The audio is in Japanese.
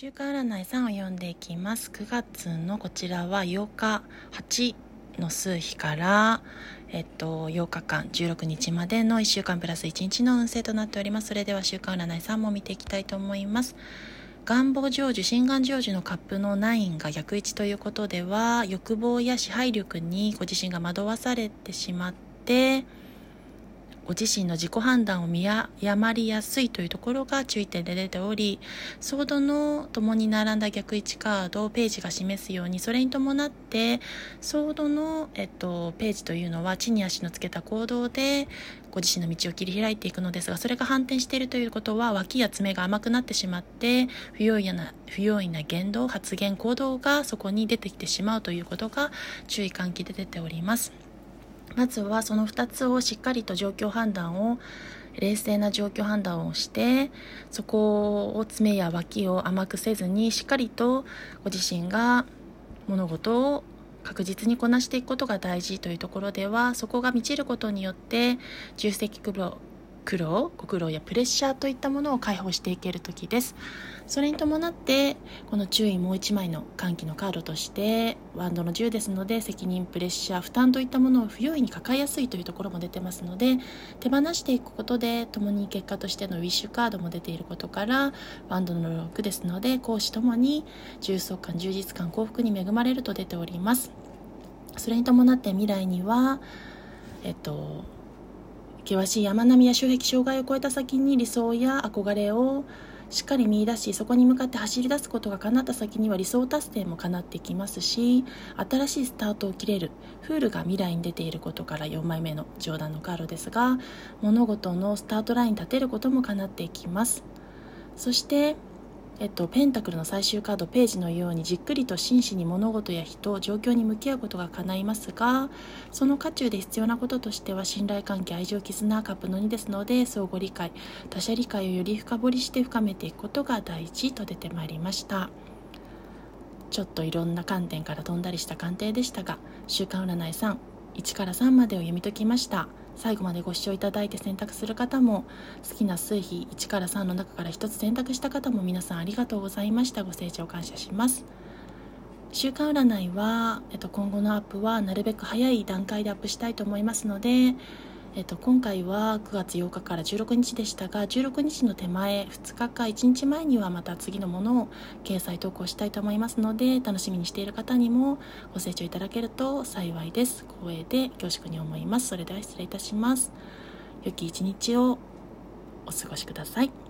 週刊占い3を読んでいきます。9月のこちらは8日8の数日からえっと8日間16日までの1週間プラス1日の運勢となっております。それでは週刊占い3も見ていきたいと思います。願望成就心願成就のカップの9が逆位置ということでは欲望や支配力にご自身が惑わされてしまってご自身の自己判断を見誤りやすいというところが注意点で出ておりソードの共に並んだ逆位置カードをページが示すようにそれに伴ってソードの、えっと、ページというのは地に足のつけた行動でご自身の道を切り開いていくのですがそれが反転しているということは脇や爪が甘くなってしまって不用意な不用意な言動発言行動がそこに出てきてしまうということが注意喚起で出ております。まずはその2つをしっかりと状況判断を冷静な状況判断をしてそこを爪や脇を甘くせずにしっかりとご自身が物事を確実にこなしていくことが大事というところではそこが満ちることによって重責苦労苦労ご苦労やプレッシャーといったものを解放していける時です。それに伴ってこの注意もう1枚の歓喜のカードとしてワンドの10ですので責任プレッシャー負担といったものを不用意に抱えやすいというところも出てますので手放していくことで共に結果としてのウィッシュカードも出ていることからワンドの6ですので講師ともに重層感充実感幸福に恵まれると出ております。それに伴って未来にはえっと険しい山並みや障壁障害を越えた先に理想や憧れをしっかり見出しそこに向かって走り出すことが叶った先には理想達成も叶ってきますし新しいスタートを切れるフールが未来に出ていることから4枚目の冗談のカードですが物事のスタートラインに立てることも叶っていきます。そしてえっと、ペンタクルの最終カードページのようにじっくりと真摯に物事や人状況に向き合うことが叶いますがその渦中で必要なこととしては信頼関係愛情絆カップの2ですので相互理解他者理解をより深掘りして深めていくことが大事と出てまいりました。ちょっといろんな観点から飛んだりした鑑定でしたが週刊占い3 1から3までを読み解きました。最後までご視聴いただいて選択する方も好きな数比1から3の中から1つ選択した方も皆さんありがとうございました。ご清聴感謝します。週間占いは、えっと、今後のアップはなるべく早い段階でアップしたいと思いますのでえっと、今回は9月8日から16日でしたが16日の手前2日か1日前にはまた次のものを掲載投稿したいと思いますので楽しみにしている方にもご清聴いただけると幸いです。光栄で恐縮に思います。それでは失礼いたします。良き一日をお過ごしください。